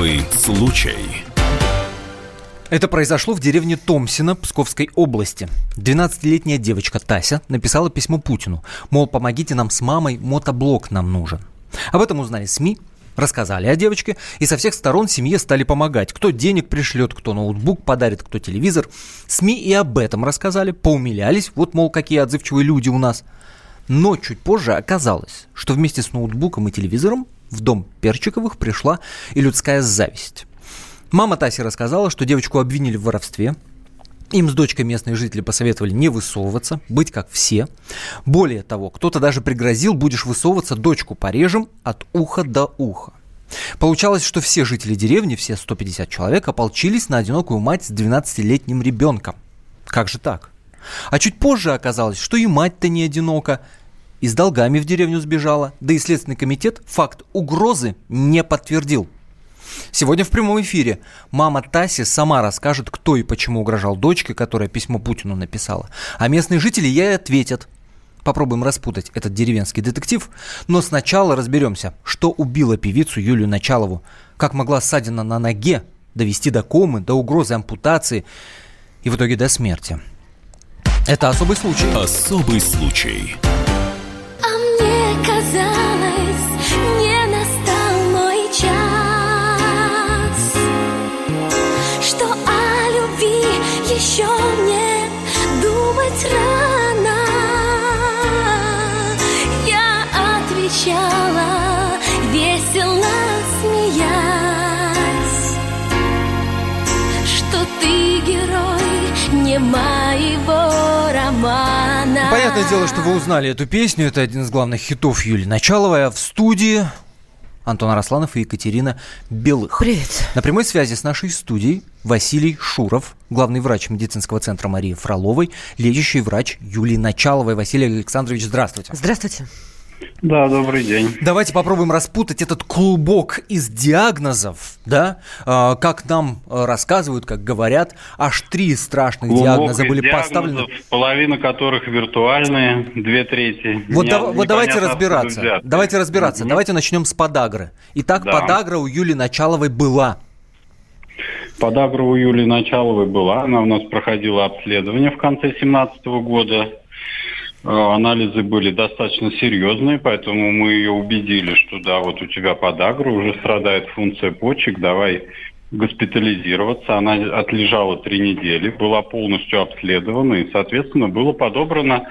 Особый случай. Это произошло в деревне Томсино Псковской области. 12-летняя девочка Тася написала письмо Путину. Мол, помогите нам с мамой, мотоблок нам нужен. Об этом узнали СМИ, рассказали о девочке, и со всех сторон семье стали помогать. Кто денег пришлет, кто ноутбук подарит, кто телевизор. СМИ и об этом рассказали, поумилялись, вот, мол, какие отзывчивые люди у нас. Но чуть позже оказалось, что вместе с ноутбуком и телевизором в дом Перчиковых пришла и людская зависть. Мама Таси рассказала, что девочку обвинили в воровстве, им с дочкой местные жители посоветовали не высовываться, быть как все. Более того, кто-то даже пригрозил, будешь высовываться, дочку порежем от уха до уха. Получалось, что все жители деревни, все 150 человек, ополчились на одинокую мать с 12-летним ребенком. Как же так? А чуть позже оказалось, что и мать-то не одинока, и с долгами в деревню сбежала, да и Следственный комитет факт угрозы не подтвердил. Сегодня в прямом эфире мама Таси сама расскажет, кто и почему угрожал дочке, которая письмо Путину написала. А местные жители ей ответят. Попробуем распутать этот деревенский детектив, но сначала разберемся, что убило певицу Юлию Началову, как могла ссадина на ноге довести до комы, до угрозы ампутации и в итоге до смерти. Это особый случай. Особый случай. Романа. Понятное дело, что вы узнали эту песню. Это один из главных хитов Юли Началовой. А в студии Антон Арасланов и Екатерина Белых. Привет. На прямой связи с нашей студией Василий Шуров, главный врач медицинского центра Марии Фроловой, лечащий врач Юлии Началовой. Василий Александрович, здравствуйте. Здравствуйте. Да, добрый день. Давайте попробуем распутать этот клубок из диагнозов, да? А, как нам а, рассказывают, как говорят, аж три страшных Глубокий диагноза были диагнозов, поставлены. Половина которых виртуальные, две трети. Вот, Не- да- вот давайте разбираться. Давайте разбираться. Мгм. Давайте начнем с подагры. Итак, Да. подагра у Юли Началовой была. Подагра у Юлии Началовой была. Она у нас проходила обследование в конце 2017 года. Э, Анализы были достаточно серьезные, поэтому мы ее убедили, что да, вот у тебя подагра, уже страдает функция почек, давай госпитализироваться. Она отлежала три недели, была полностью обследована и, соответственно, было подобрано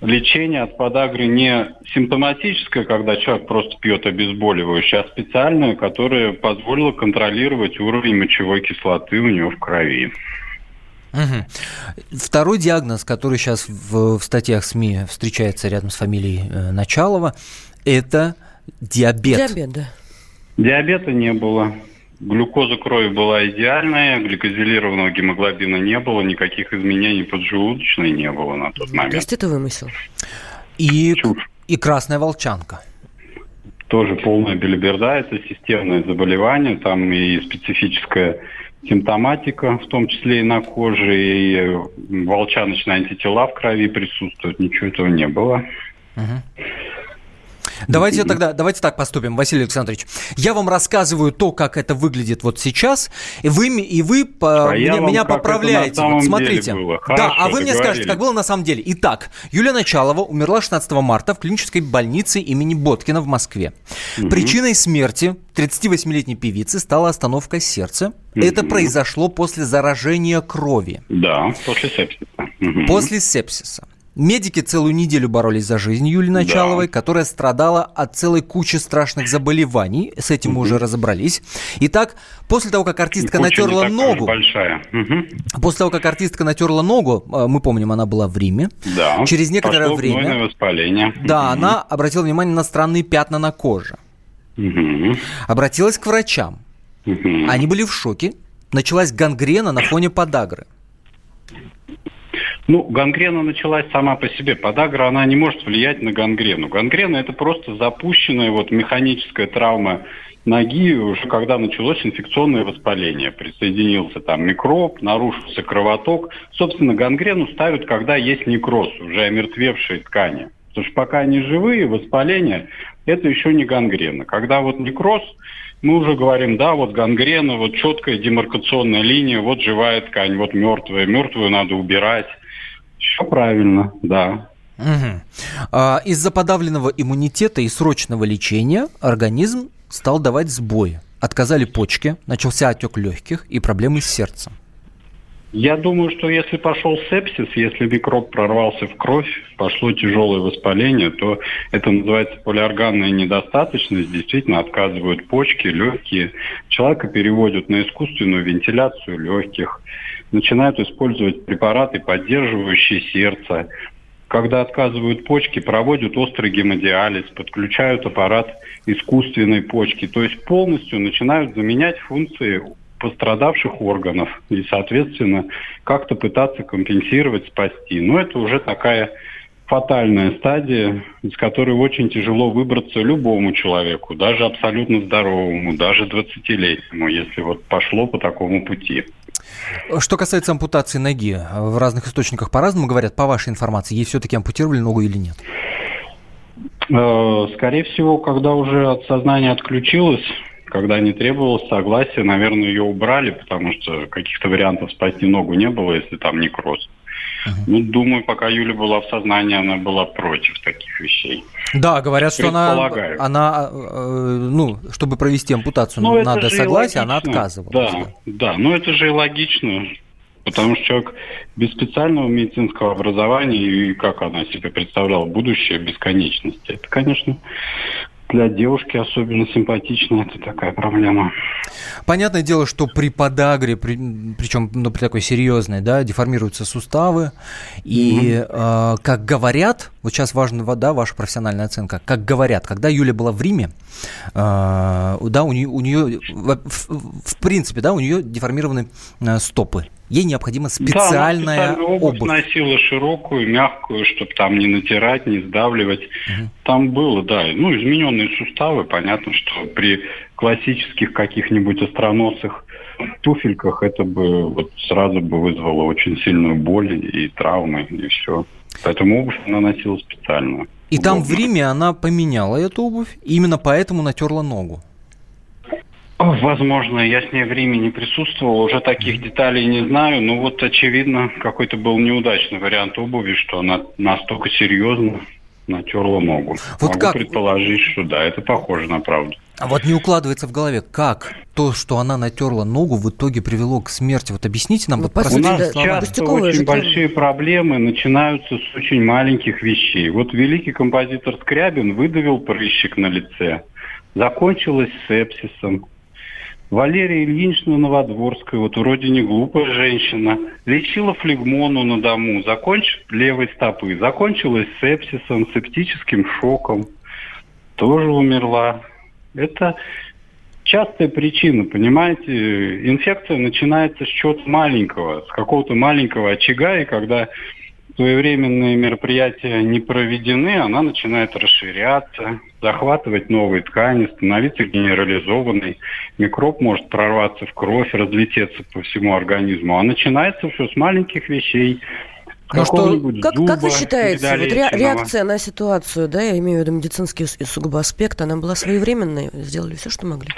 лечение от подагры не симптоматическое, когда человек просто пьет обезболивающее, а специальное, которое позволило контролировать уровень мочевой кислоты у него в крови. Мгм. Второй диагноз, который сейчас в, в статьях СМИ встречается рядом с фамилией э, Началова, это диабет. Диабет, да. Диабета не было. Глюкоза крови была идеальная, гликозилированного гемоглобина не было, никаких изменений поджелудочной не было на тот То момент. есть это вымысел. И, Чушь. и красная волчанка. Тоже полная белиберда, это системное заболевание, там и специфическая симптоматика, в том числе и на коже, и волчаночные антитела в крови присутствуют, ничего этого не было. Давайте тогда, давайте так поступим, Василий Александрович. Я вам рассказываю то, как это выглядит вот сейчас, и вы, и вы по- А меня, меня поправляете. Вот смотрите. было. да, Хорошо, а вы мне скажете, как было на самом деле. Итак, Юлия Началова умерла 16 марта в клинической больнице имени Боткина в Москве. Причиной смерти 38-летней певицы стала остановка сердца. Это произошло после заражения крови. Да, после сепсиса. Мгм. После сепсиса. Медики целую неделю боролись за жизнь Юлии Началовой, которая страдала от целой кучи страшных заболеваний. С этим мы уже разобрались. Итак, после того, как артистка натерла ногу, большая. После того, как артистка натерла ногу, мы помним, она была в Риме. Да. Через некоторое Пошло время- воспаление. Да, она обратила внимание на странные пятна на коже. Обратилась к врачам. Они были в шоке. Началась гангрена на фоне подагры. Ну, гангрена началась сама по себе. Подагра, она не может влиять на гангрену. Гангрена – это просто запущенная вот механическая травма ноги, уже когда началось инфекционное воспаление. Присоединился там микроб, нарушился кровоток. Собственно, гангрену ставят, когда есть некроз, уже омертвевшие ткани. Потому что пока они живые, воспаление – это еще не гангрена. Когда вот некроз, мы уже говорим, да, вот гангрена, вот четкая демаркационная линия, вот живая ткань, вот мертвая. Мертвую надо убирать. Все правильно, да. Угу. Из-за подавленного иммунитета и срочного лечения организм стал давать сбои. Отказали почки, начался отек легких и проблемы с сердцем. Я думаю, что если пошел сепсис, если микроб прорвался в кровь, пошло тяжелое воспаление, то это называется полиорганная недостаточность. Действительно отказывают почки, легкие. Человека переводят на искусственную вентиляцию легких. Начинают использовать препараты, поддерживающие сердце. Когда отказывают почки, проводят острый гемодиализ, подключают аппарат искусственной почки. То есть полностью начинают заменять функции пострадавших органов и, соответственно, как-то пытаться компенсировать, спасти. Но это уже такая фатальная стадия, из которой очень тяжело выбраться любому человеку, даже абсолютно здоровому, даже 20-летнему, если вот пошло по такому пути. Что касается ампутации ноги, в разных источниках по-разному говорят. По вашей информации, ей все-таки ампутировали ногу или нет? Э, скорее всего, когда уже от сознания отключилось, когда не требовалось согласия, наверное, ее убрали, потому что каких-то вариантов спасти ногу не было, если там некроз. Uh-huh. Ну, думаю, пока Юля была в сознании, она была против таких вещей. Да, говорят, что она, она э, ну, чтобы провести ампутацию, ну, надо согласие, она отказывалась. Да, да, да, но это же и логично, потому что человек без специального медицинского образования и как она себе представляла будущее бесконечности, это, конечно, для девушки особенно симпатично, это такая проблема. Понятное дело, что при подагре, при, причем ну, при такой серьезной, да, деформируются суставы. И, mm-hmm. э, как говорят, вот сейчас важна да, ваша профессиональная оценка, как говорят, когда Юля была в Риме, да, у нее, у нее в, в принципе, да, у нее деформированы э, стопы. Ей необходима специальная да, обувь. обувь. носила широкую, мягкую, чтобы там не натирать, не сдавливать. Угу. Там было, да, ну, измененные суставы. Понятно, что при классических каких-нибудь остроносых туфельках это бы вот сразу бы вызвало очень сильную боль и травмы, и все. Поэтому обувь она носила специальную. И там в Риме она поменяла эту обувь, и именно поэтому натерла ногу. Возможно, я с ней в Риме не присутствовал, уже таких деталей не знаю, но вот очевидно какой-то был неудачный вариант обуви, что она настолько серьезно натерла ногу. Вот Могу как? предположить, что да, это похоже на правду. А вот не укладывается в голове, как то, что она натерла ногу, в итоге привело к смерти. Вот объясните нам. Ну, вот У нас слова. часто очень большие проблемы начинаются с очень маленьких вещей. Вот великий композитор Скрябин выдавил прыщик на лице. Закончилось сепсисом. Валерия Ильинична Новодворская, вот вроде не глупая женщина, лечила флегмону на дому, законч... левой стопы, закончилась сепсисом, септическим шоком, тоже умерла. Это частая причина, понимаете? Инфекция начинается с чего-то маленького, с какого-то маленького очага, и когда своевременные мероприятия не проведены, она начинает расширяться, захватывать новые ткани, становиться генерализованной. Микроб может прорваться в кровь, разлететься по всему организму. А начинается все с маленьких вещей. Ну что, как, зуба, как вы считаете, вот реакция на ситуацию, да, я имею в виду медицинский сугубо аспект, она была своевременной, сделали все, что могли?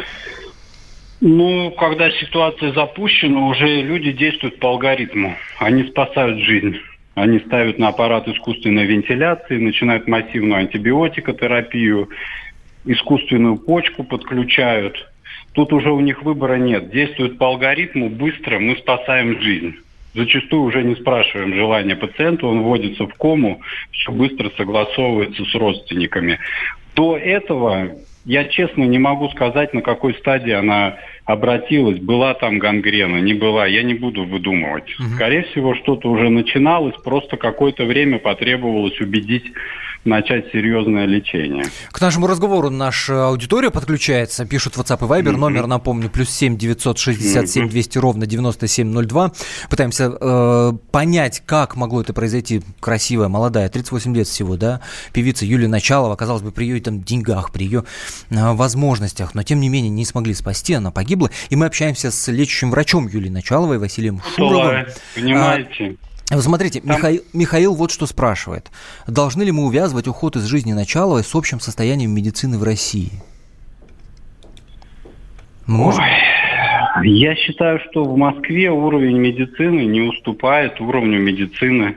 Ну, когда ситуация запущена, уже люди действуют по алгоритму. Они спасают жизнь. Они ставят на аппарат искусственной вентиляции, начинают массивную антибиотикотерапию, искусственную почку подключают. Тут уже у них выбора нет. Действуют по алгоритму быстро, мы спасаем жизнь. Зачастую уже не спрашиваем желания пациента, он вводится в кому, все быстро согласовывается с родственниками. До этого я честно не могу сказать, на какой стадии она обратилась, была там гангрена, не была, я не буду выдумывать. Угу. Скорее всего, что-то уже начиналось, просто какое-то время потребовалось убедить начать серьезное лечение. К нашему разговору наша аудитория подключается, пишут WhatsApp и Viber, mm-hmm. номер, напомню, плюс 7 967 mm-hmm. 200 ровно 9702. Пытаемся э, понять, как могло это произойти. Красивая, молодая, 38 лет всего, да, певица Юлия Началова, казалось бы, при ее там деньгах, при ее э, возможностях, но тем не менее не смогли спасти, она погибла. И мы общаемся с лечащим врачом Юлии Началовой, Василием Шуровым. Понимаете? Вы смотрите, Там... Михаил, Михаил вот что спрашивает. Должны ли мы увязывать уход из жизни Началовой с общим состоянием медицины в России? Мы можем? Ой, я считаю, что в Москве уровень медицины не уступает уровню медицины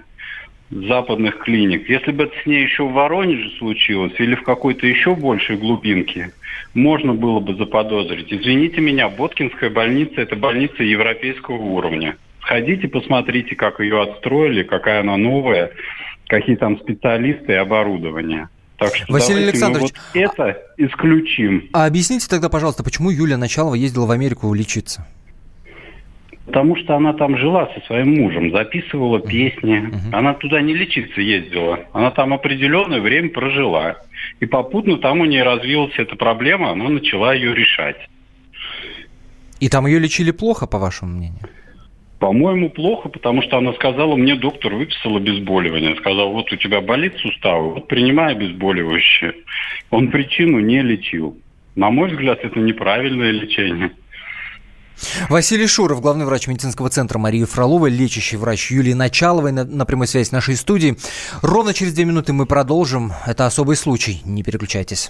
западных клиник. Если бы это с ней еще в Воронеже случилось или в какой-то еще большей глубинке, можно было бы заподозрить. Извините меня, Боткинская больница – это больница европейского уровня. Сходите, посмотрите, как ее отстроили, какая она новая, какие там специалисты и оборудование. Так что Василий Александрович, вот это исключим. А объясните тогда, пожалуйста, почему Юлия Началова ездила в Америку лечиться? Потому что она там жила со своим мужем, записывала uh-huh. песни. Uh-huh. Она туда не лечиться ездила. Она там определенное время прожила. И попутно там у нее развилась эта проблема, она начала ее решать. И там ее лечили плохо, по вашему мнению? По-моему, плохо, потому что она сказала, мне доктор выписал обезболивание. Сказал, вот у тебя болит суставы, вот принимай обезболивающее. Он причину не лечил. На мой взгляд, это неправильное лечение. Василий Шуров, главный врач медицинского центра Марии Фроловой, лечащий врач Юлии Началовой на, на прямой связи с нашей студии. Ровно через две минуты мы продолжим. Это особый случай. Не переключайтесь.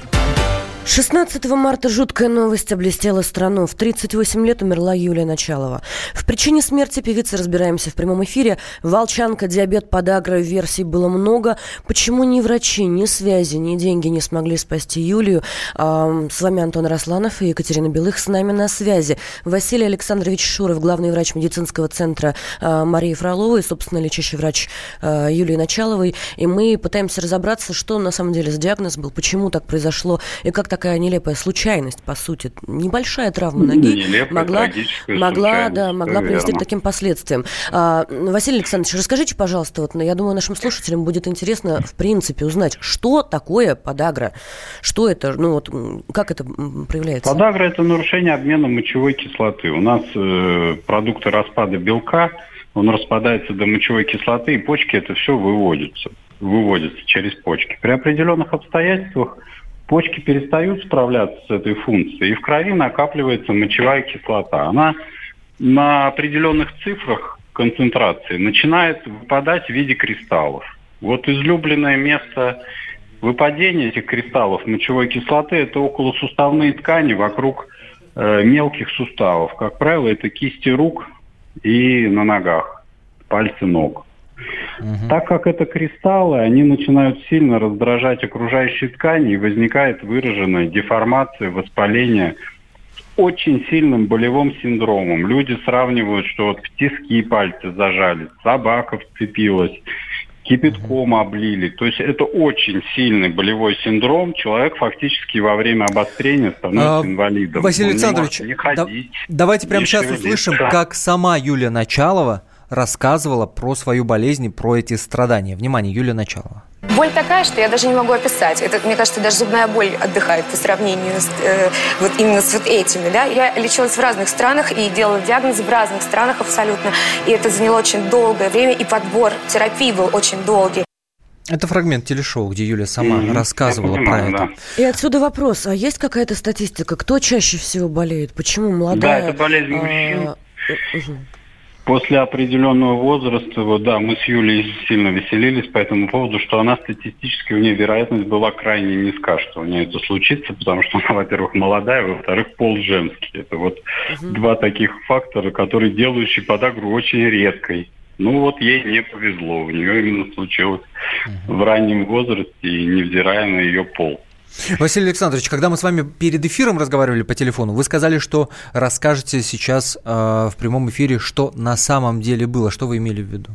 16 марта жуткая новость облестела страну. В 38 лет умерла Юлия Началова. В причине смерти певицы разбираемся в прямом эфире. Волчанка, диабет, подагра, версий было много. Почему ни врачи, ни связи, ни деньги не смогли спасти Юлию? С вами Антон Росланов и Екатерина Белых с нами на связи. Василий Александрович Шуров, главный врач медицинского центра а, Марии Фроловой, собственно, лечащий врач а, Юлии Началовой. И мы пытаемся разобраться, что на самом деле за диагноз был, почему так произошло и как так такая нелепая случайность, по сути. Небольшая травма ноги Нелепая, могла, могла, да, могла привести к таким последствиям. А, Василий Александрович, расскажите, пожалуйста, вот, я думаю, нашим слушателям будет интересно, в принципе, узнать, что такое подагра, что это, ну вот, как это проявляется? Подагра – это нарушение обмена мочевой кислоты. У нас э, продукты распада белка, он распадается до мочевой кислоты, и почки это все выводится, выводится через почки. При определенных обстоятельствах почки перестают справляться с этой функцией, и в крови накапливается мочевая кислота. Она на определенных цифрах концентрации начинает выпадать в виде кристаллов. Вот излюбленное место выпадения этих кристаллов мочевой кислоты – это околосуставные ткани вокруг э, мелких суставов. Как правило, это кисти рук и на ногах, пальцы ног. Угу. Так как это кристаллы, они начинают сильно раздражать окружающие ткани, и возникает выраженная деформация, воспаление очень сильным болевым синдромом. Люди сравнивают, что вот в тиски пальцы зажали, собака вцепилась, кипятком облили. То есть это очень сильный болевой синдром. Человек фактически во время обострения становится а, инвалидом. Василий Он Александрович, не ходить, да, давайте прямо сейчас услышим, как сама Юлия Началова рассказывала про свою болезнь и про эти страдания. Внимание, Юлия Началова. Боль такая, что я даже не могу описать. Это, мне кажется, даже зубная боль отдыхает по сравнению с, э, вот именно с вот этими. Да? Я лечилась в разных странах и делала диагнозы в разных странах абсолютно. И это заняло очень долгое время, и подбор терапии был очень долгий. Это фрагмент телешоу, где Юля сама mm-hmm. рассказывала понимаю, про это. И отсюда вопрос, а есть какая-то статистика, кто чаще всего болеет? Почему молодая... Да, это болезнь мужчин. А, После определенного возраста, вот, да, мы с Юлей сильно веселились по этому поводу, что она статистически, у нее вероятность была крайне низка, что у нее это случится, потому что она, во-первых, молодая, во-вторых, пол женский. Это вот угу. два таких фактора, которые делающие подагру очень редкой. Ну вот ей не повезло, у нее именно случилось угу. в раннем возрасте, и невзирая на ее пол. Василий Александрович, когда мы с вами перед эфиром разговаривали по телефону, вы сказали, что расскажете сейчас э, в прямом эфире, что на самом деле было. Что вы имели в виду?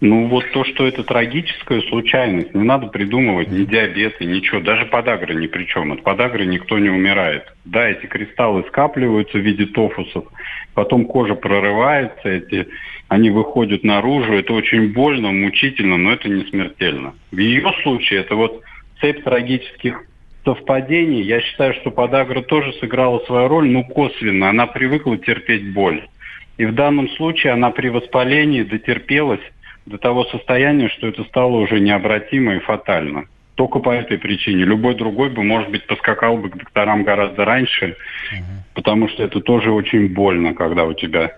Ну, вот то, что это трагическая случайность, не надо придумывать ни диабеты, ничего, даже подагра ни при чем. От подагры никто не умирает. Да, эти кристаллы скапливаются в виде тофусов, потом кожа прорывается, эти, они выходят наружу, это очень больно, мучительно, но это не смертельно. В ее случае это вот цепь трагических совпадений. Я считаю, что подагра тоже сыграла свою роль, но косвенно. Она привыкла терпеть боль. И в данном случае она при воспалении дотерпелась до того состояния, что это стало уже необратимо и фатально. Только по этой причине. Любой другой бы, может быть, поскакал бы к докторам гораздо раньше, угу. потому что это тоже очень больно, когда у тебя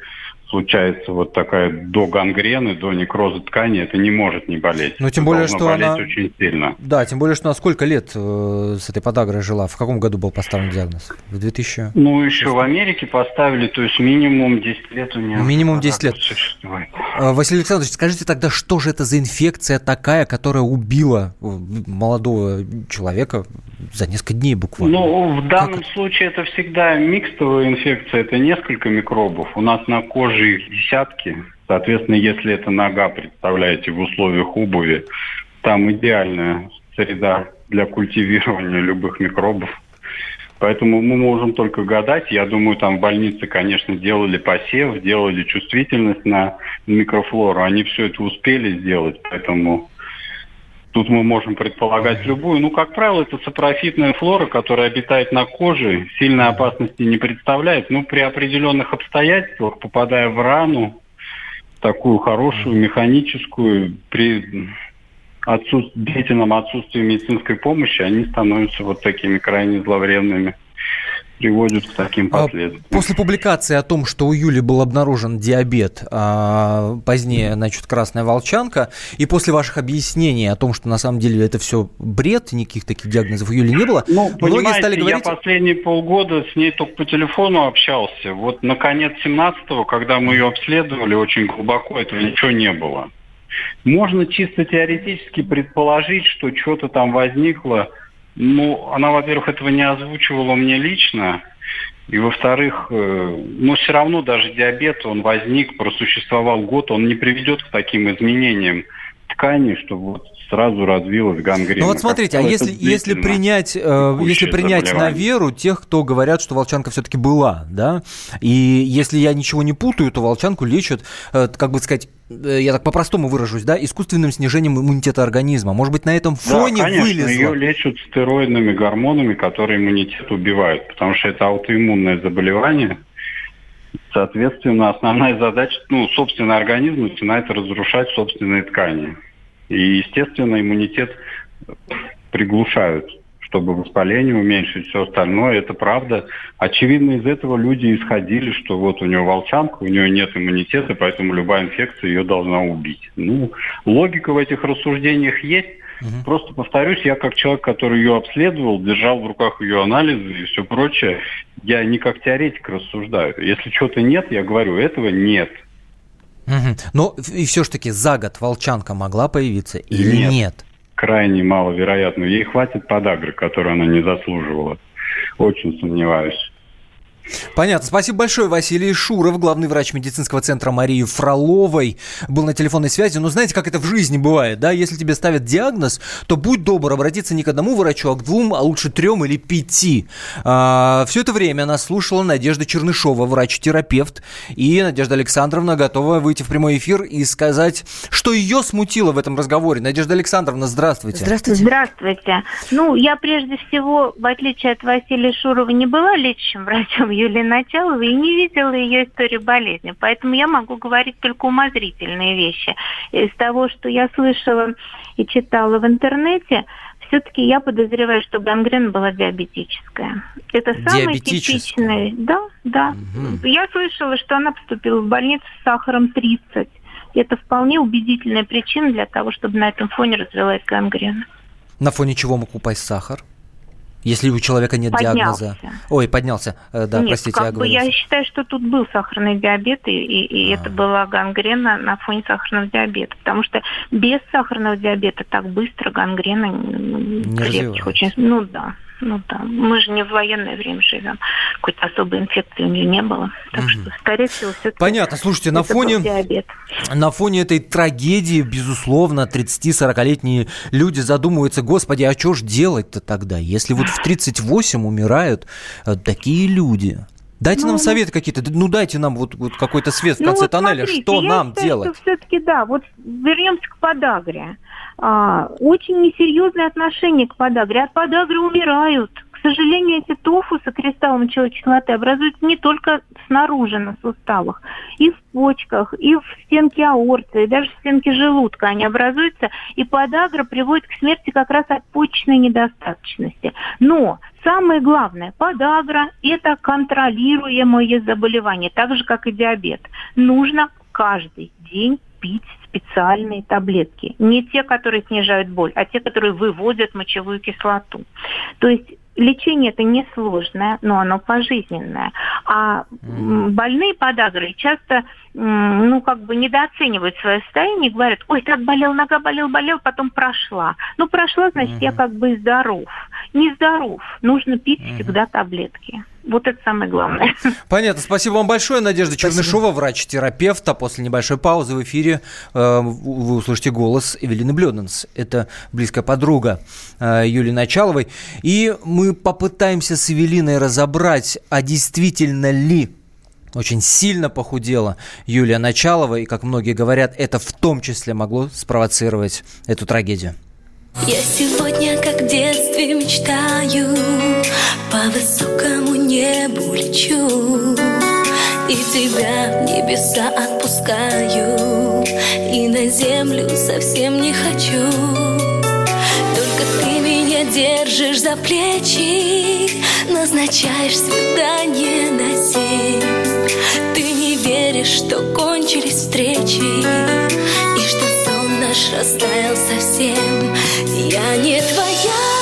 случается вот такая до гангрены, до некроза ткани, это не может не болеть. Ну, тем более, что болеть она... очень сильно. Да, тем более, что она сколько лет э, с этой подагрой жила? В каком году был поставлен диагноз? В 2000? Ну, еще в Америке поставили, то есть минимум 10 лет у нее. Минимум 10 лет. Существует. Э, Василий Александрович, скажите тогда, что же это за инфекция такая, которая убила э, молодого человека за несколько дней буквально? Ну, в данном как... случае это всегда микстовая инфекция, это несколько микробов. У нас на коже же их десятки. Соответственно, если это нога, представляете, в условиях обуви, там идеальная среда для культивирования любых микробов. Поэтому мы можем только гадать. Я думаю, там в больнице, конечно, делали посев, делали чувствительность на микрофлору. Они все это успели сделать, поэтому Тут мы можем предполагать любую. Ну, как правило, это сапрофитная флора, которая обитает на коже, сильной опасности не представляет. Но при определенных обстоятельствах, попадая в рану, такую хорошую, механическую, при отсутств... длительном отсутствии медицинской помощи, они становятся вот такими крайне зловредными приводит к таким а последствиям. После публикации о том, что у Юли был обнаружен диабет, а позднее, значит, красная волчанка, и после ваших объяснений о том, что на самом деле это все бред, никаких таких диагнозов у Юли не было, ну, многие стали говорить... я последние полгода с ней только по телефону общался. Вот на конец 17-го, когда мы ее обследовали очень глубоко, этого ничего не было. Можно чисто теоретически предположить, что что-то там возникло, ну, она, во-первых, этого не озвучивала мне лично. И, во-вторых, э, ну, все равно даже диабет, он возник, просуществовал год, он не приведет к таким изменениям ткани, что вот сразу развилась гангрена. Ну вот смотрите, а если, если принять, э, если принять на веру тех, кто говорят, что волчанка все-таки была, да, и если я ничего не путаю, то волчанку лечат, э, как бы сказать, э, я так по-простому выражусь, да, искусственным снижением иммунитета организма. Может быть, на этом фоне да, конечно, вылезло? ее лечат стероидными гормонами, которые иммунитет убивают, потому что это аутоиммунное заболевание. Соответственно, основная задача, ну, собственный организм начинает разрушать собственные ткани. И, естественно, иммунитет приглушают, чтобы воспаление уменьшить, все остальное. Это правда. Очевидно, из этого люди исходили, что вот у нее волчанка, у нее нет иммунитета, поэтому любая инфекция ее должна убить. Ну, логика в этих рассуждениях есть. Угу. Просто повторюсь, я как человек, который ее обследовал, держал в руках ее анализы и все прочее, я не как теоретик рассуждаю. Если чего-то нет, я говорю, этого нет. Угу. Но и все-таки за год волчанка могла появиться или нет? нет? Крайне маловероятно. Ей хватит подагры, которую она не заслуживала. Очень сомневаюсь. Понятно. Спасибо большое. Василий Шуров, главный врач медицинского центра Марии Фроловой, был на телефонной связи. Но знаете, как это в жизни бывает, да? Если тебе ставят диагноз, то будь добр обратиться не к одному врачу, а к двум, а лучше трем или пяти. А, все это время нас слушала Надежда Чернышова, врач-терапевт. И Надежда Александровна готова выйти в прямой эфир и сказать, что ее смутило в этом разговоре. Надежда Александровна, здравствуйте. Здравствуйте. Здравствуйте. Ну, я прежде всего, в отличие от Василия Шурова, не была лечащим врачом Юлии Началовой и не видела ее историю болезни. Поэтому я могу говорить только умозрительные вещи. Из того, что я слышала и читала в интернете, все-таки я подозреваю, что гангрена была диабетическая. Это самый типичный. Да, да. Угу. Я слышала, что она поступила в больницу с сахаром 30. Это вполне убедительная причина для того, чтобы на этом фоне развилась гангрена. На фоне чего мог упасть сахар? Если у человека нет поднялся. диагноза. Ой, поднялся. Э, да, нет, простите, как я бы я считаю, что тут был сахарный диабет, и, и, и это была гангрена на фоне сахарного диабета. Потому что без сахарного диабета так быстро гангрена не крепких очень. Ну да. Ну да, мы же не в военное время живем. Какой-то особой инфекции у нее не было. Так угу. что, скорее всего, все Понятно. Слушайте, на фоне, на фоне этой трагедии, безусловно, 30-40-летние люди задумываются, господи, а что ж делать-то тогда, если вот в 38 умирают э, такие люди? Дайте ну, нам советы какие-то, ну дайте нам вот, вот какой-то свет в ну, конце вот тоннеля, смотрите, что нам считаю, делать? Все-таки да, вот вернемся к подагре. А, очень несерьезное отношение к подагре. От подагры умирают. Сожалению, эти тофусы кристаллы мочевой кислоты образуются не только снаружи на суставах, и в почках, и в стенке аорты, и даже в стенке желудка они образуются, и подагра приводит к смерти как раз от почечной недостаточности. Но самое главное, подагра – это контролируемое заболевание, так же, как и диабет. Нужно каждый день пить специальные таблетки. Не те, которые снижают боль, а те, которые выводят мочевую кислоту. То есть лечение это несложное, но оно пожизненное. А больные подагрой часто ну, как бы недооценивают свое состояние и говорят, ой, так болел, нога болел, болел, потом прошла. Ну, прошла, значит, я как бы здоров. Не здоров. Нужно пить всегда таблетки. Вот это самое главное. Понятно. Спасибо вам большое, Надежда Спасибо. Чернышова, врач-терапевт. А после небольшой паузы в эфире э, вы услышите голос Эвелины Блёденс. Это близкая подруга э, Юлии Началовой. И мы попытаемся с Эвелиной разобрать, а действительно ли очень сильно похудела Юлия Началова, и, как многие говорят, это в том числе могло спровоцировать эту трагедию. Я сегодня, как в детстве, мечтаю По высокому небу лечу И тебя в небеса отпускаю И на землю совсем не хочу. Только ты меня держишь за плечи Назначаешь свидание на семь Ты не веришь, что кончились встречи наш растаял совсем. Я не твоя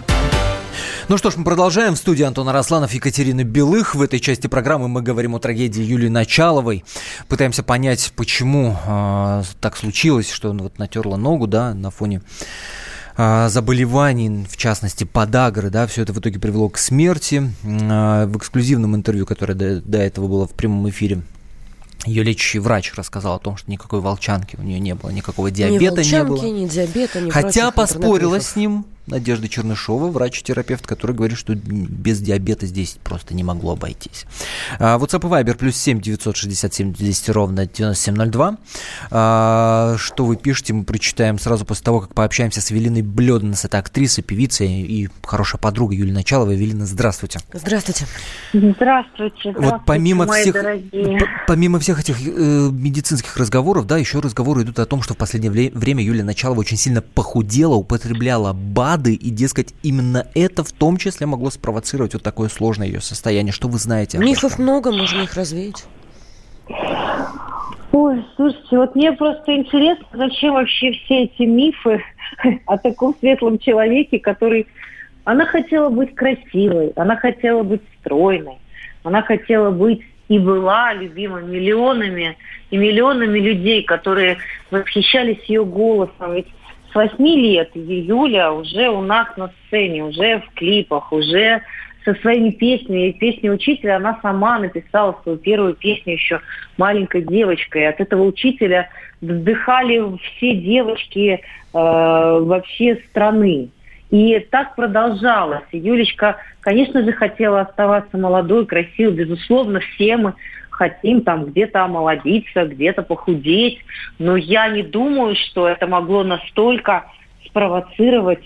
Ну что ж, мы продолжаем. В студии Антона Росланов, Екатерина Белых. В этой части программы мы говорим о трагедии Юлии Началовой. Пытаемся понять, почему э, так случилось, что он вот натерла ногу, да, на фоне э, заболеваний, в частности, подагры, да, все это в итоге привело к смерти. Э, в эксклюзивном интервью, которое до, до этого было в прямом эфире, ее лечащий врач рассказал о том, что никакой волчанки у нее не было, никакого диабета ни волчанки, не было. Ни диабета, ни Хотя поспорила с ним Надежда Чернышова, врач-терапевт, который говорит, что без диабета здесь просто не могло обойтись. А, WhatsApp и Viber плюс 7 967 200 ровно 9702. А, что вы пишете, мы прочитаем сразу после того, как пообщаемся с Велиной Блёднес. Это актриса, певица и хорошая подруга Юлия Началова. Велина, здравствуйте. Здравствуйте. Здравствуйте. Вот помимо мои всех, дорогие. помимо всех этих э, медицинских разговоров, да, еще разговоры идут о том, что в последнее время Юлия Началова очень сильно похудела, употребляла БАД, БАДы, и, дескать, именно это в том числе могло спровоцировать вот такое сложное ее состояние. Что вы знаете? Мифов много, можно их развеять. Ой, слушайте, вот мне просто интересно, зачем вообще все эти мифы о таком светлом человеке, который... Она хотела быть красивой, она хотела быть стройной, она хотела быть и была любима миллионами и миллионами людей, которые восхищались ее голосом. Ведь с 8 лет Юля уже у нас на сцене, уже в клипах, уже со своими песнями. Песни учителя она сама написала свою первую песню еще маленькой девочкой. От этого учителя вздыхали все девочки э, вообще страны. И так продолжалось. Юлечка, конечно же, хотела оставаться молодой, красивой. Безусловно, все мы хотим там где-то омолодиться, где-то похудеть. Но я не думаю, что это могло настолько спровоцировать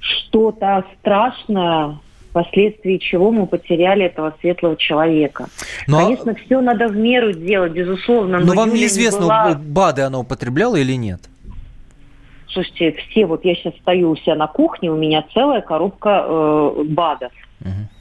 что-то страшное, впоследствии чего мы потеряли этого светлого человека. Но- Конечно, все надо в меру делать, безусловно. Но но вам Юля не неизвестно, была- БАДы она употребляла или нет? Слушайте, все, вот я сейчас стою у себя на кухне, у меня целая коробка э, БАДов.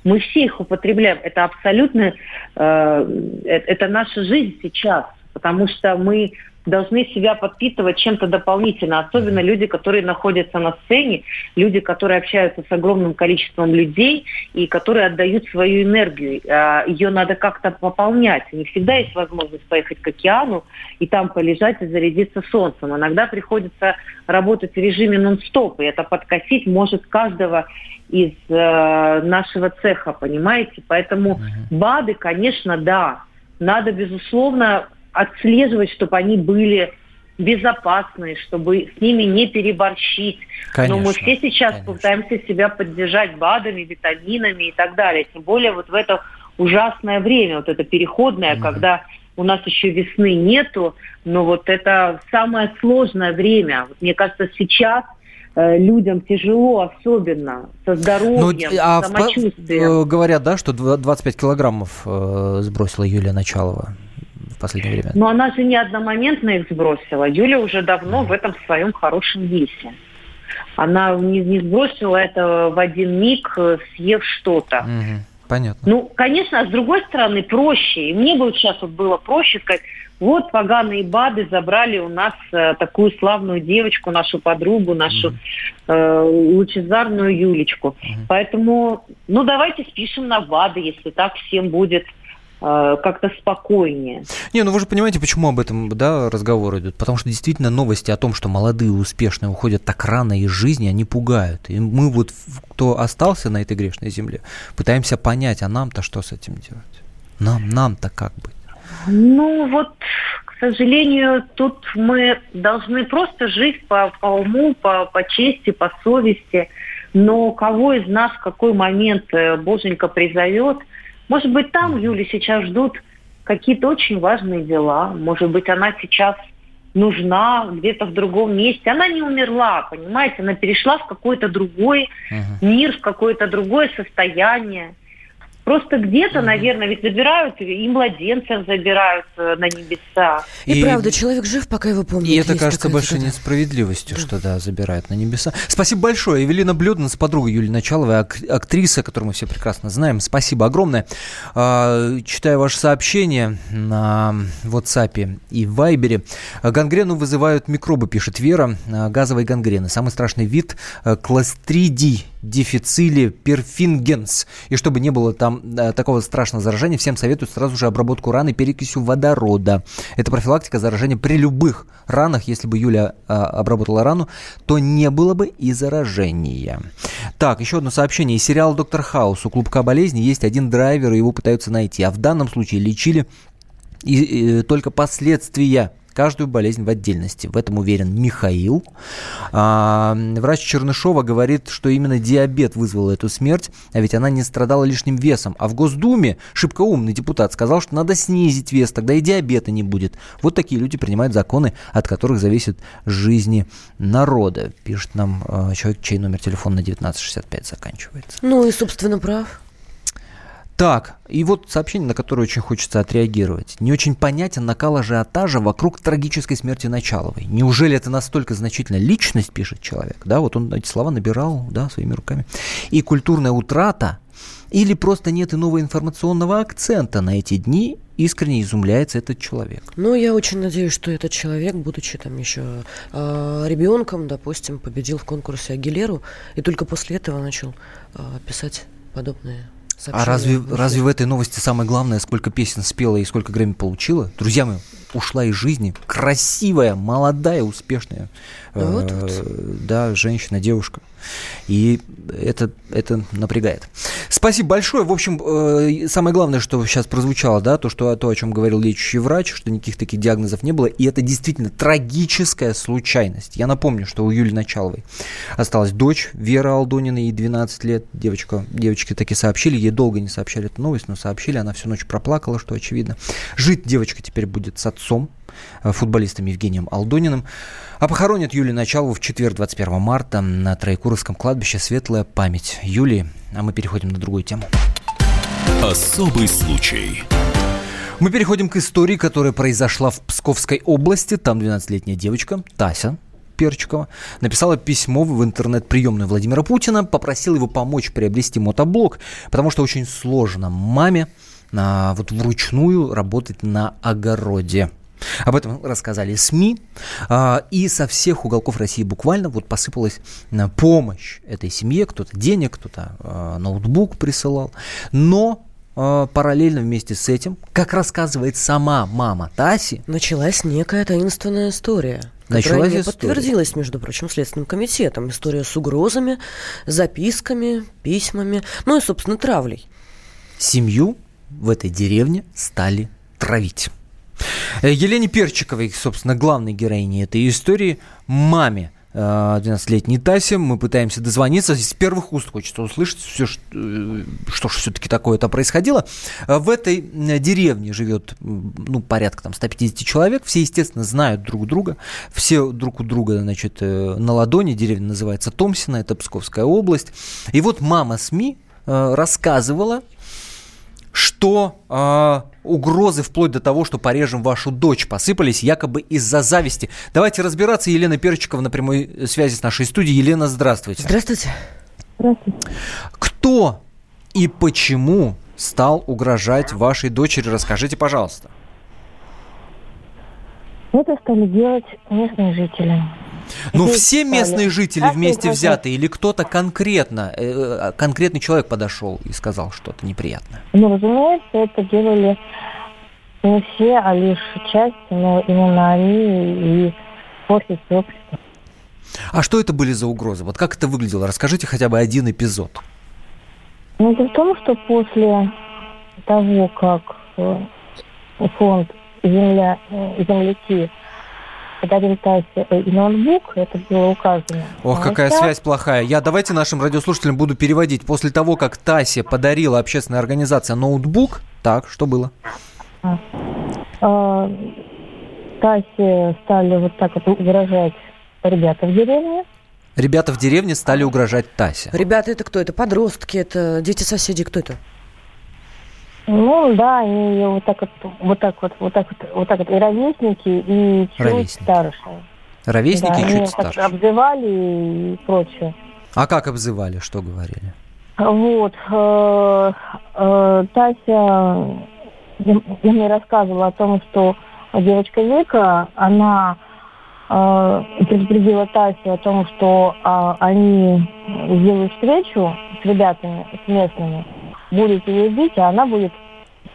Мы все их употребляем. Это абсолютно, э, э, это наша жизнь сейчас, потому что мы должны себя подпитывать чем-то дополнительно, особенно люди, которые находятся на сцене, люди, которые общаются с огромным количеством людей и которые отдают свою энергию. А, Ее надо как-то пополнять. Не всегда есть возможность поехать к океану и там полежать и зарядиться солнцем. Иногда приходится работать в режиме нон-стоп, и это подкосить может каждого из э, нашего цеха, понимаете? Поэтому БАДы, конечно, да, надо, безусловно, отслеживать, чтобы они были безопасные, чтобы с ними не переборщить. Но мы Конечно, все сейчас пытаемся себя поддержать БАДами, витаминами и так далее. Тем более вот в это ужасное время, вот это переходное, когда у нас еще весны нету, но вот это самое сложное время. Вот Мне кажется, сейчас э, людям тяжело особенно со Ну, здоровьем, а в по- самочувствием. э, говорят, да, что два- 25 килограммов э, сбросила Юлия Началова в последнее время. Но она же не одномоментно их сбросила. Юля уже давно в этом своем хорошем весе. Она не, не сбросила это в один миг, съев что-то. Мгм. Понятно. Ну, конечно, а с другой стороны, проще. И мне бы вот сейчас вот было проще сказать, вот поганые бады забрали у нас э, такую славную девочку, нашу подругу, нашу э, лучезарную Юлечку. Поэтому, ну, давайте спишем на БАДы, если так всем будет как-то спокойнее. Не, ну вы же понимаете, почему об этом да, разговор идет. Потому что действительно новости о том, что молодые успешные уходят так рано из жизни, они пугают. И мы вот, кто остался на этой грешной земле, пытаемся понять, а нам-то что с этим делать? Нам, нам-то как быть? Ну, вот, к сожалению, тут мы должны просто жить по, по уму, по, по чести, по совести. Но кого из нас в какой момент э, Боженька призовет, может быть, там Юли сейчас ждут какие-то очень важные дела. Может быть, она сейчас нужна где-то в другом месте. Она не умерла, понимаете? Она перешла в какой-то другой мир, в какое-то другое состояние. Просто где-то, наверное, ведь забирают и младенцев забирают э, на небеса. И, правда, человек жив, пока его помнят. И это Есть кажется большой цитата. несправедливостью, что да, забирают на небеса. Спасибо большое. Евелина Блюдна с подругой Юлии Началовой, ак- актриса, которую мы все прекрасно знаем. Спасибо огромное. А, Читаю ваше сообщение на WhatsApp и Вайбере. Гангрену вызывают микробы, пишет Вера. А, Газовой гангрены. Самый страшный вид э, кластридий дефицили перфингенс. И чтобы не было там э, такого страшного заражения, всем советуют сразу же обработку раны перекисью водорода. Это профилактика заражения при любых ранах. Если бы Юля э, обработала рану, то не было бы и заражения. Так, еще одно сообщение. Из сериала «Доктор Хаус» у клубка болезни есть один драйвер, и его пытаются найти. А в данном случае лечили и, э, только последствия каждую болезнь в отдельности. В этом уверен Михаил. А, врач Чернышова говорит, что именно диабет вызвал эту смерть, а ведь она не страдала лишним весом. А в Госдуме шибко умный депутат сказал, что надо снизить вес, тогда и диабета не будет. Вот такие люди принимают законы, от которых зависит жизни народа. Пишет нам э, человек, чей номер телефона на 1965 заканчивается. Ну и, собственно, прав. Так, и вот сообщение, на которое очень хочется отреагировать. Не очень понятен накал ажиотажа вокруг трагической смерти Началовой. Неужели это настолько значительная личность, пишет человек, да, вот он эти слова набирал, да, своими руками. И культурная утрата, или просто нет иного информационного акцента на эти дни, искренне изумляется этот человек. Ну, я очень надеюсь, что этот человек, будучи там еще э, ребенком, допустим, победил в конкурсе Агилеру, и только после этого начал э, писать подобные А разве, разве в этой новости самое главное, сколько песен спела и сколько Грэмми получила? Друзья мои, ушла из жизни красивая, молодая, успешная Вот э, да, женщина, девушка. И это, это напрягает. Спасибо большое. В общем, э, самое главное, что сейчас прозвучало, да, то, что, то, о чем говорил лечащий врач, что никаких таких диагнозов не было, и это действительно трагическая случайность. Я напомню, что у Юли Началовой осталась дочь Вера Алдонина, ей 12 лет. Девочка, девочки таки сообщили, ей долго не сообщали эту новость, но сообщили, она всю ночь проплакала, что очевидно. Жить девочка теперь будет с отцом, э, футболистом Евгением Алдониным. А похоронят Юлию Началову в четверг, 21 марта, на Троекуровском кладбище «Светлая память». Юлии, а мы переходим на другую тему. Особый случай. Мы переходим к истории, которая произошла в Псковской области. Там 12-летняя девочка, Тася, Перчикова, написала письмо в интернет-приемную Владимира Путина, попросила его помочь приобрести мотоблок, потому что очень сложно маме а, вот вручную работать на огороде. Об этом рассказали СМИ, а, и со всех уголков России буквально вот посыпалась а, помощь этой семье, кто-то денег, кто-то а, ноутбук присылал, но параллельно вместе с этим, как рассказывает сама мама Таси, Началась некая таинственная история. Началась не история. подтвердилась, между прочим, Следственным комитетом. История с угрозами, записками, письмами, ну и, собственно, травлей. семью в этой деревне стали травить. Э, Елене Перчиковой, собственно, главной героине этой истории, маме э, 12-летней Тасе, мы пытаемся дозвониться. С первых уст хочется услышать все, что, э, что же все-таки такое-то происходило. Э, В этой э, деревне живет ну, порядка там, 150 человек. Все, естественно, знают друг друга. Все друг у друга значит, э, на ладони. Деревня называется Томсина, это Псковская область. И вот мама СМИ э, рассказывала, что э, угрозы вплоть до того, что порежем вашу дочь, посыпались якобы из-за зависти. Давайте разбираться. Елена Перчикова на прямой связи с нашей студией. Елена, здравствуйте. Здравствуйте. Кто и почему стал угрожать вашей дочери? Расскажите, пожалуйста. Это стали делать местные жители. Ну, Здесь все местные жители вместе так, взятые или кто-то конкретно, э, конкретный человек подошел и сказал что-то неприятное? Ну, разумеется, это делали не все, а лишь часть, но именно они и портят всё общество. А что это были за угрозы? Вот как это выглядело? Расскажите хотя бы один эпизод. Ну, дело в том, что после того, как э, фонд земля, э, земляки подарил Тасе э, и ноутбук, это было указано. Ох, А какая сейчас- связь плохая. Я давайте нашим радиослушателям буду переводить. После того, как Тасе подарила общественная организация ноутбук, так, что было? А, Тасе стали вот так вот угрожать ребята в деревне. Ребята в деревне стали угрожать Тасе. Ребята, это кто? Это подростки, это дети соседей, кто это? Ну да, они вот так вот, вот так вот, вот так вот, вот так вот и ровесники, и чуть Ровесники. старше. Ровесники да, и чуть старше. обзывали и прочее. А как обзывали, что говорили? Вот. э, э, Тася я- мне рассказывала о том, что девочка Вика, она э, предупредила Тасю о том, что а, они сделают встречу с ребятами, с местными, будут ее бить, а она будет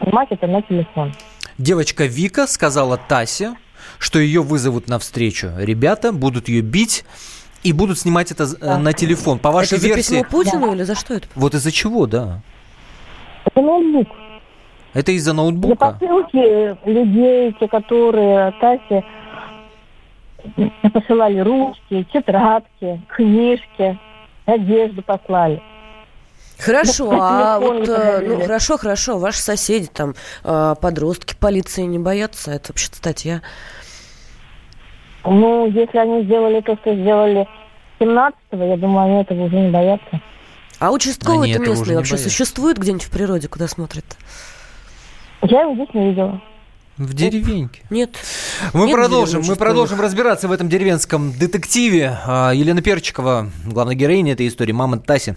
снимать это на телефон. Девочка Вика сказала Тасе, что ее вызовут на встречу. Ребята будут ее бить и будут снимать это э, на телефон. По вашей это за версии... письмо Путину или за что это? Вот из-за чего, да? Это ноутбук. Это из-за За ноутбука? посылки людей, те, которые Тасе посылали ручки, тетрадки, книжки, одежду послали. Хорошо, Да, а вот, э, ну хорошо, хорошо, ваши соседи там, э, подростки, полиции не боятся, это вообще статья. Ну, если они сделали то, что сделали 17-го, я думаю, они этого уже не боятся. А участковый это местный вообще боятся. существует где-нибудь в природе, куда смотрит? Я его здесь не видела. В деревеньке. Нет. Мы Нет продолжим, мы продолжим разбираться в этом деревенском детективе. А, Елена Перчикова, главная героиня этой истории, мама Таси.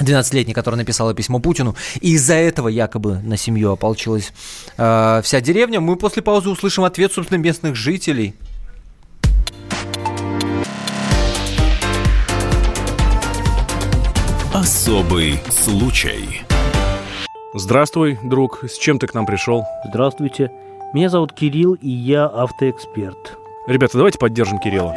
12-летняя, которая написала письмо Путину. И из-за этого якобы на семью ополчилась э, вся деревня. Мы после паузы услышим ответ, собственно, местных жителей. Особый случай. Здравствуй, друг. С чем ты к нам пришел? Здравствуйте. Меня зовут Кирилл, и я автоэксперт. Ребята, давайте поддержим Кирилла.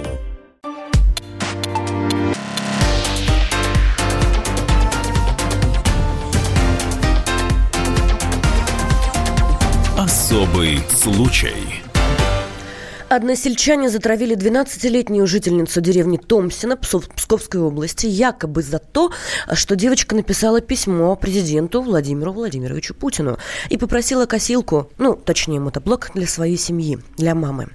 Особый случай. Односельчане затравили 12-летнюю жительницу деревни Томсина Псковской области якобы за то, что девочка написала письмо президенту Владимиру Владимировичу Путину и попросила косилку, ну, точнее, мотоблок для своей семьи, для мамы.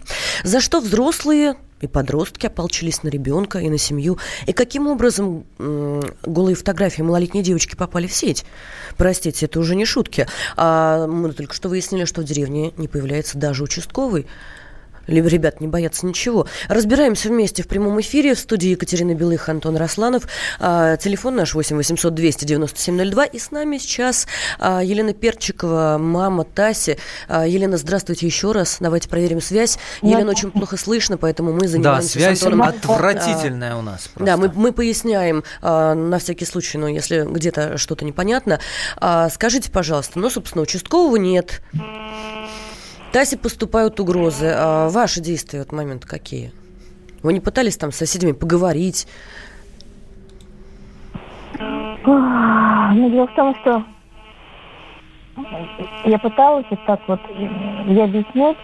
За что взрослые и подростки ополчились на ребенка и на семью. И каким образом голые фотографии малолетней девочки попали в сеть? Простите, это уже не шутки. А мы только что выяснили, что в деревне не появляется даже участковый. Либо ребят не боятся ничего. Разбираемся вместе в прямом эфире. В студии Екатерина Белых, Антон Росланов. А, телефон наш 8 800 297 02. И с нами сейчас а, Елена Перчикова, мама Таси. А, Елена, здравствуйте еще раз. Давайте проверим связь. Елена очень плохо слышно, поэтому мы занимаемся Да, связь с Антоном. отвратительная у нас просто. Да, мы, мы поясняем на всякий случай, ну, если где-то что-то непонятно. Скажите, пожалуйста, ну, собственно, участкового нет. Тасе поступают угрозы. А ваши действия в этот момент какие? Вы не пытались там с соседями поговорить? Ну, дело в том, что я пыталась вот так вот ей объяснить.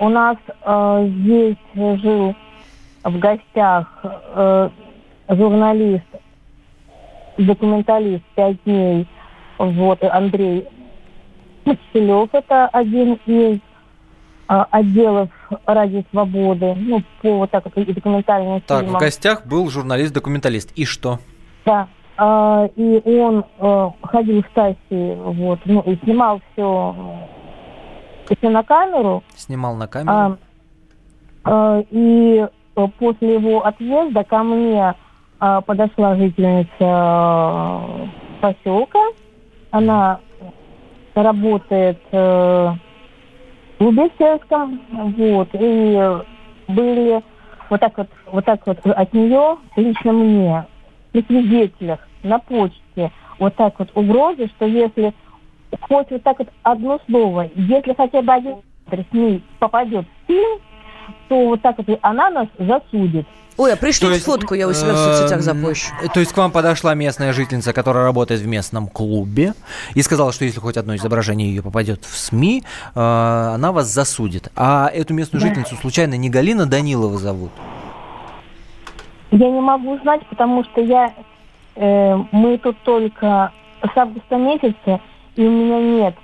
У нас э, здесь жил в гостях э, журналист, документалист пять дней, вот, Андрей Киселев, это один из отделов Ради Свободы, ну, по вот так и документальным Так, в фильмам. гостях был журналист-документалист. И что? Да. А, и он э, ходил в Таси, вот, ну, и снимал все, все на камеру. Снимал на камеру? А, а, и э, после его отъезда ко мне а, подошла жительница э, поселка. Она работает э, в клубе сельском, вот, и были вот так вот, вот так вот от нее лично мне при свидетелях на почте вот так вот угрозы, что если хоть вот так вот одно слово, если хотя бы один с ней попадет в фильм, то вот так вот она нас засудит. Ой, а пришлите То есть, фотку, я у себя в соцсетях эм, запущу. То есть к вам подошла местная жительница, которая работает в местном клубе, и сказала, что если хоть одно изображение ее попадет в СМИ, э, она вас засудит. А эту местную Да. жительницу случайно не Галина Данилова зовут? Я не могу знать, потому что я э, мы тут только с августа месяца, и у меня нет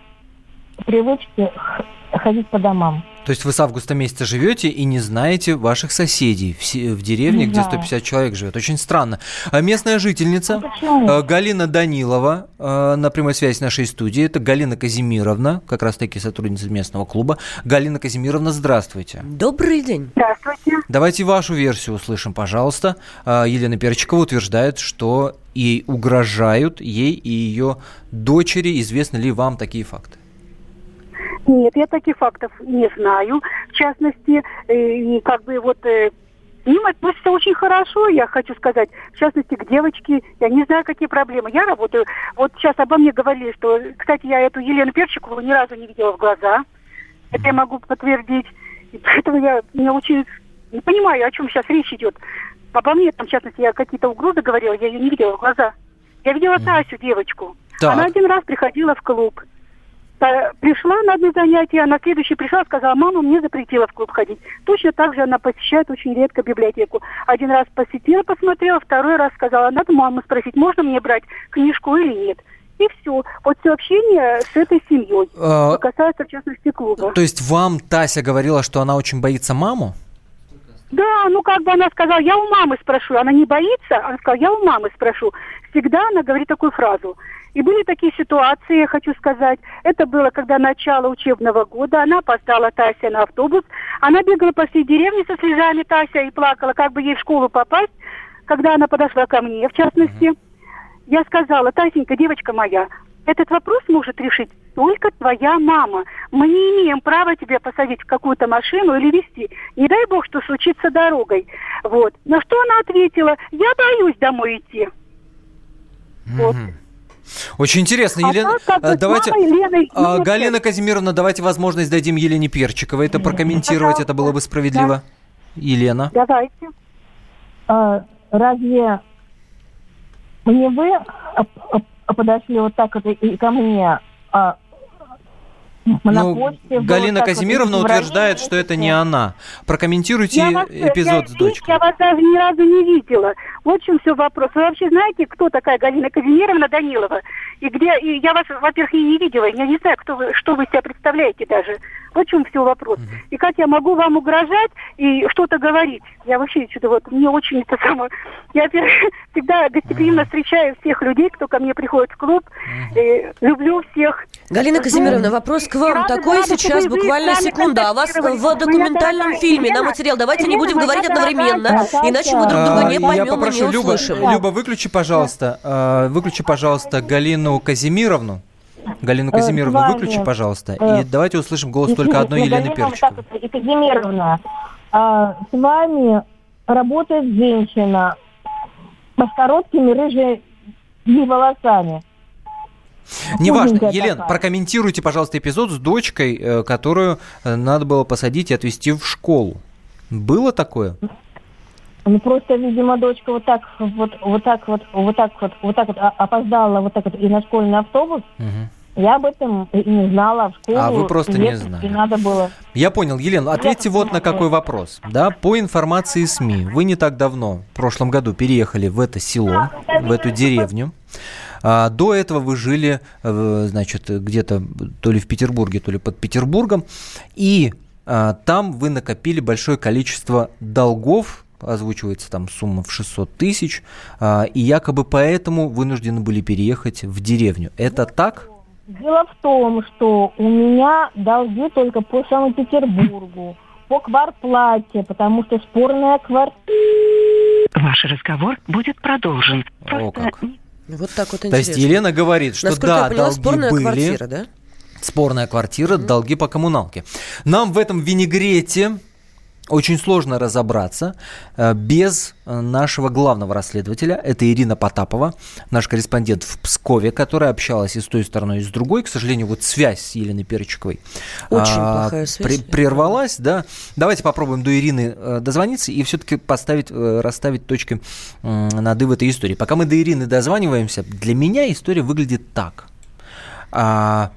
привычки х- ходить по домам. То есть вы с августа месяца живете и не знаете ваших соседей в, в деревне, Не где знаю. 150 человек живет. Очень странно. А местная жительница э, Галина Данилова э, на прямой связи с нашей студией. Это Галина Казимировна, как раз таки сотрудница местного клуба. Галина Казимировна, здравствуйте. Добрый день. Здравствуйте. Давайте вашу версию услышим, пожалуйста. Э, Елена Перчикова утверждает, что ей угрожают, ей и ее дочери. Известны ли вам такие факты? Нет, я таких фактов не знаю. В частности, э, и как бы вот э, к ним относятся очень хорошо, я хочу сказать. В частности, к девочке, я не знаю, какие проблемы. Я работаю, вот сейчас обо мне говорили, что, кстати, я эту Елену Перчикову ни разу не видела в глаза. Это я могу подтвердить. И поэтому я не очень не понимаю, о чем сейчас речь идет. Обо мне, там, в частности, я какие-то угрозы говорила, я ее не видела в глаза. Я видела Тасю, девочку. Так. Она один раз приходила в клуб. Та- Пришла на одно занятие, а на следующее пришла, сказала, мама мне запретила в клуб ходить. Точно так же она посещает очень редко библиотеку. Один раз посетила, посмотрела, второй раз сказала, надо маму спросить, можно мне брать книжку или нет. И все. Вот все общение с этой семьей. А, касается, в частности, клуба. То есть вам Тася говорила, что она очень боится маму? Да, ну как бы она сказала, я у мамы спрошу. Она не боится, она сказала, я у мамы спрошу. Всегда она говорит такую фразу. И были такие ситуации, я хочу сказать. Это было, когда начало учебного года, она опоздала Тася на автобус. Она бегала по всей деревне со слезами Тася и плакала, как бы ей в школу попасть. когда она подошла ко мне, в частности, я сказала, Тасенька, девочка моя, этот вопрос может решить только твоя мама. Мы не имеем права тебя посадить в какую-то машину или вести. Не дай бог, что случится дорогой. Вот. На что она ответила, я боюсь домой идти. Вот. Очень интересно, А Елена. так вот давайте, Елены- а, Галина Казимировна, давайте возможность дадим Елене Перчиковой это прокомментировать, это было бы справедливо. Елена. Давайте. А, разве не вы подошли вот так вот и, ко мне? а, Ну, Галина вот Казимировна утверждает, что это не она. Прокомментируйте Я вас- эпизод я, с дочкой. Я вас даже ни разу не видела. Вот в чем все вопрос. Вы вообще знаете, кто такая Галина Казимировна Данилова? И где, и я вас, во-первых, и не видела. Я не знаю, кто вы, что вы себя представляете даже. В чем все вопрос. И как я могу вам угрожать и что-то говорить? Я вообще что-то вот, мне очень это самое... Я всегда гостеприимно встречаю всех людей, кто ко мне приходит в клуб. И люблю всех. Галина Ну, Казимировна, вопрос к вам. рада, Такой рада, сейчас буквально секунда. А вас в документальном дорогая фильме на материал. Давайте не будем говорить дорогая одновременно, иначе мы друг друга не А, поймем Я и не попрошу, Люба, услышим. Люба, выключи, пожалуйста, а, выключи, пожалуйста, Галину Казимировну. Галину Э, Казимировну вами, выключи, пожалуйста. э, И давайте услышим голос только одной Елены Перчиковой. Казимировна, а, с вами работает женщина с короткими рыжими волосами. Неважно, Елена, прокомментируйте, пожалуйста, эпизод с дочкой, э, которую надо было посадить и отвезти в школу. Было такое? Ну просто, видимо, дочка вот так вот, вот так вот, вот так вот, вот так вот а- опоздала вот так вот и на школьный автобус. Я об этом и не знала, в школу А вы просто не знали. надо было. Я понял, Елена, ответьте вот на какой вопрос. Да, по информации СМИ, вы не так давно, в прошлом году, переехали в это село, в эту деревню. А, до этого вы жили, э, значит, где-то то ли в Петербурге, то ли под Петербургом. И а, там вы накопили большое количество долгов, озвучивается там сумма в 600 тысяч, а, и якобы поэтому вынуждены были переехать в деревню. Это так? Дело в том, что у меня долги только по Санкт-Петербургу, по кварплате, потому что спорная квартира. Ваш разговор будет продолжен. О, как. Вот так вот То интересно. есть Елена говорит, что Насколько да, я поняла, долги спорная были. квартира, да? Спорная квартира, долги по коммуналке. Нам в этом винегрете очень сложно разобраться э, без э, нашего главного расследователя. Это Ирина Потапова, наш корреспондент в Пскове, которая общалась и с той стороной, и с другой. К сожалению, вот связь с Еленой Перчиковой Очень а, плохая связь. пре- прервалась, да. Давайте попробуем до Ирины э, дозвониться и все-таки поставить, расставить точки над «и» в этой истории. Пока мы до Ирины дозваниваемся, для меня история выглядит так. А,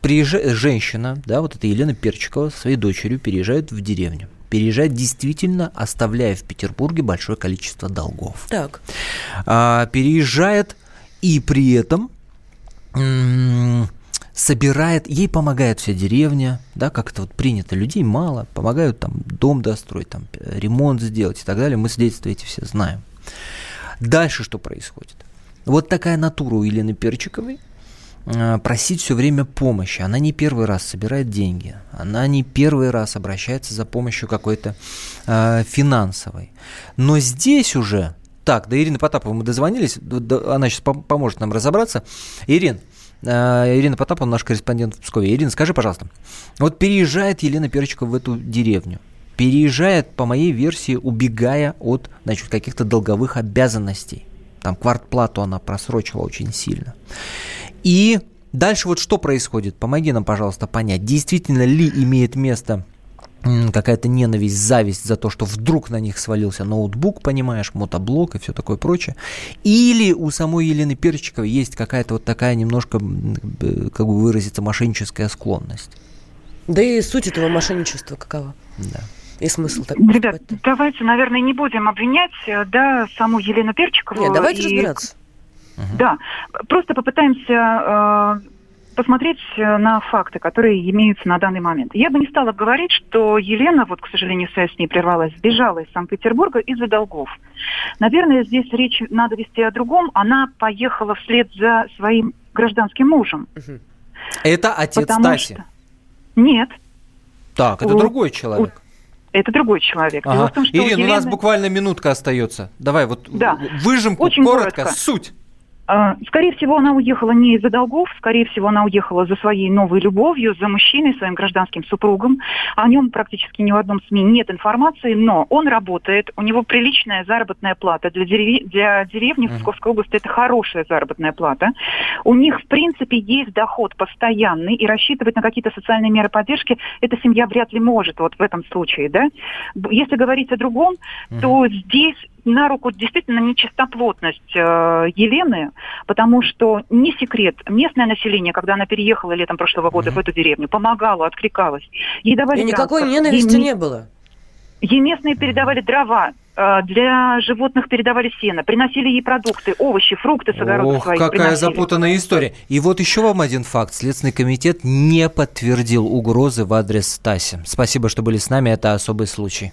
приезжает женщина, да, вот эта Елена Перчикова со своей дочерью переезжает в деревню. Переезжает действительно, оставляя в Петербурге большое количество долгов. Так. А, переезжает и при этом собирает, ей помогает вся деревня, да, как это вот принято, людей мало, помогают там дом достроить, там э, ремонт сделать и так далее, мы свидетельства эти все знаем. Дальше что происходит? Вот такая натура у Елены Перчиковой, просить все время помощи. Она не первый раз собирает деньги, она не первый раз обращается за помощью какой-то э, финансовой. Но здесь уже, так, до Ирины Потаповой мы дозвонились, она сейчас поможет нам разобраться. Ирин, э, Ирина Потапова, наш корреспондент в Пскове. Ирина, скажи, пожалуйста, вот переезжает Елена Перчикова в эту деревню, переезжает, по моей версии, убегая от значит, каких-то долговых обязанностей. Там квартплату она просрочила очень сильно. И дальше вот что происходит? Помоги нам, пожалуйста, понять, действительно ли имеет место какая-то ненависть, зависть за то, что вдруг на них свалился ноутбук, понимаешь, мотоблок и все такое прочее. Или у самой Елены Перчиковой есть какая-то вот такая немножко, как бы выразиться, мошенническая склонность. Да и суть этого мошенничества какова? Да. И смысл так Ребят, давайте, наверное, не будем обвинять, э, да, саму Елену Перчикову. Нет, давайте и- разбираться. Да, просто попытаемся э, посмотреть э, на факты, которые имеются на данный момент. Я бы не стала говорить, что Елена, вот, к сожалению, связь с ней прервалась, сбежала из Санкт-Петербурга из-за долгов. Наверное, здесь речь надо вести о другом. Она поехала вслед за своим гражданским мужем. Это отец Таси. что- Нет. Так, это У- другой человек. это другой человек. Дело Ага. в том, что Ирина, у нас Елены- буквально минутка остается. Давай вот Да. выжимку, Очень коротко, коротко. суть. А, Скорее всего, она уехала не из-за долгов, скорее всего, она уехала за своей новой любовью, за мужчиной, своим гражданским супругом. О нем практически ни в одном СМИ нет информации, но он работает, у него приличная заработная плата. Для, дереве- для деревни в Псковской области это хорошая заработная плата. У них, в принципе, есть доход постоянный, и рассчитывать на какие-то социальные меры поддержки эта семья вряд ли может вот в этом случае. Да? Если говорить о другом, то здесь на руку действительно нечистоплотность э, Елены, потому что не секрет, местное население, когда она переехала летом прошлого года в эту деревню, помогало, откликалось. Ей давали И никакой ненависти ей не было. Ей местные передавали дрова, э, для животных передавали сено, приносили ей продукты, овощи, фрукты с огорода Ох, своих какая приносили. запутанная история. И вот еще вам один факт. Следственный комитет не подтвердил угрозы в адрес Стаси. Спасибо, что были с нами. Это особый случай.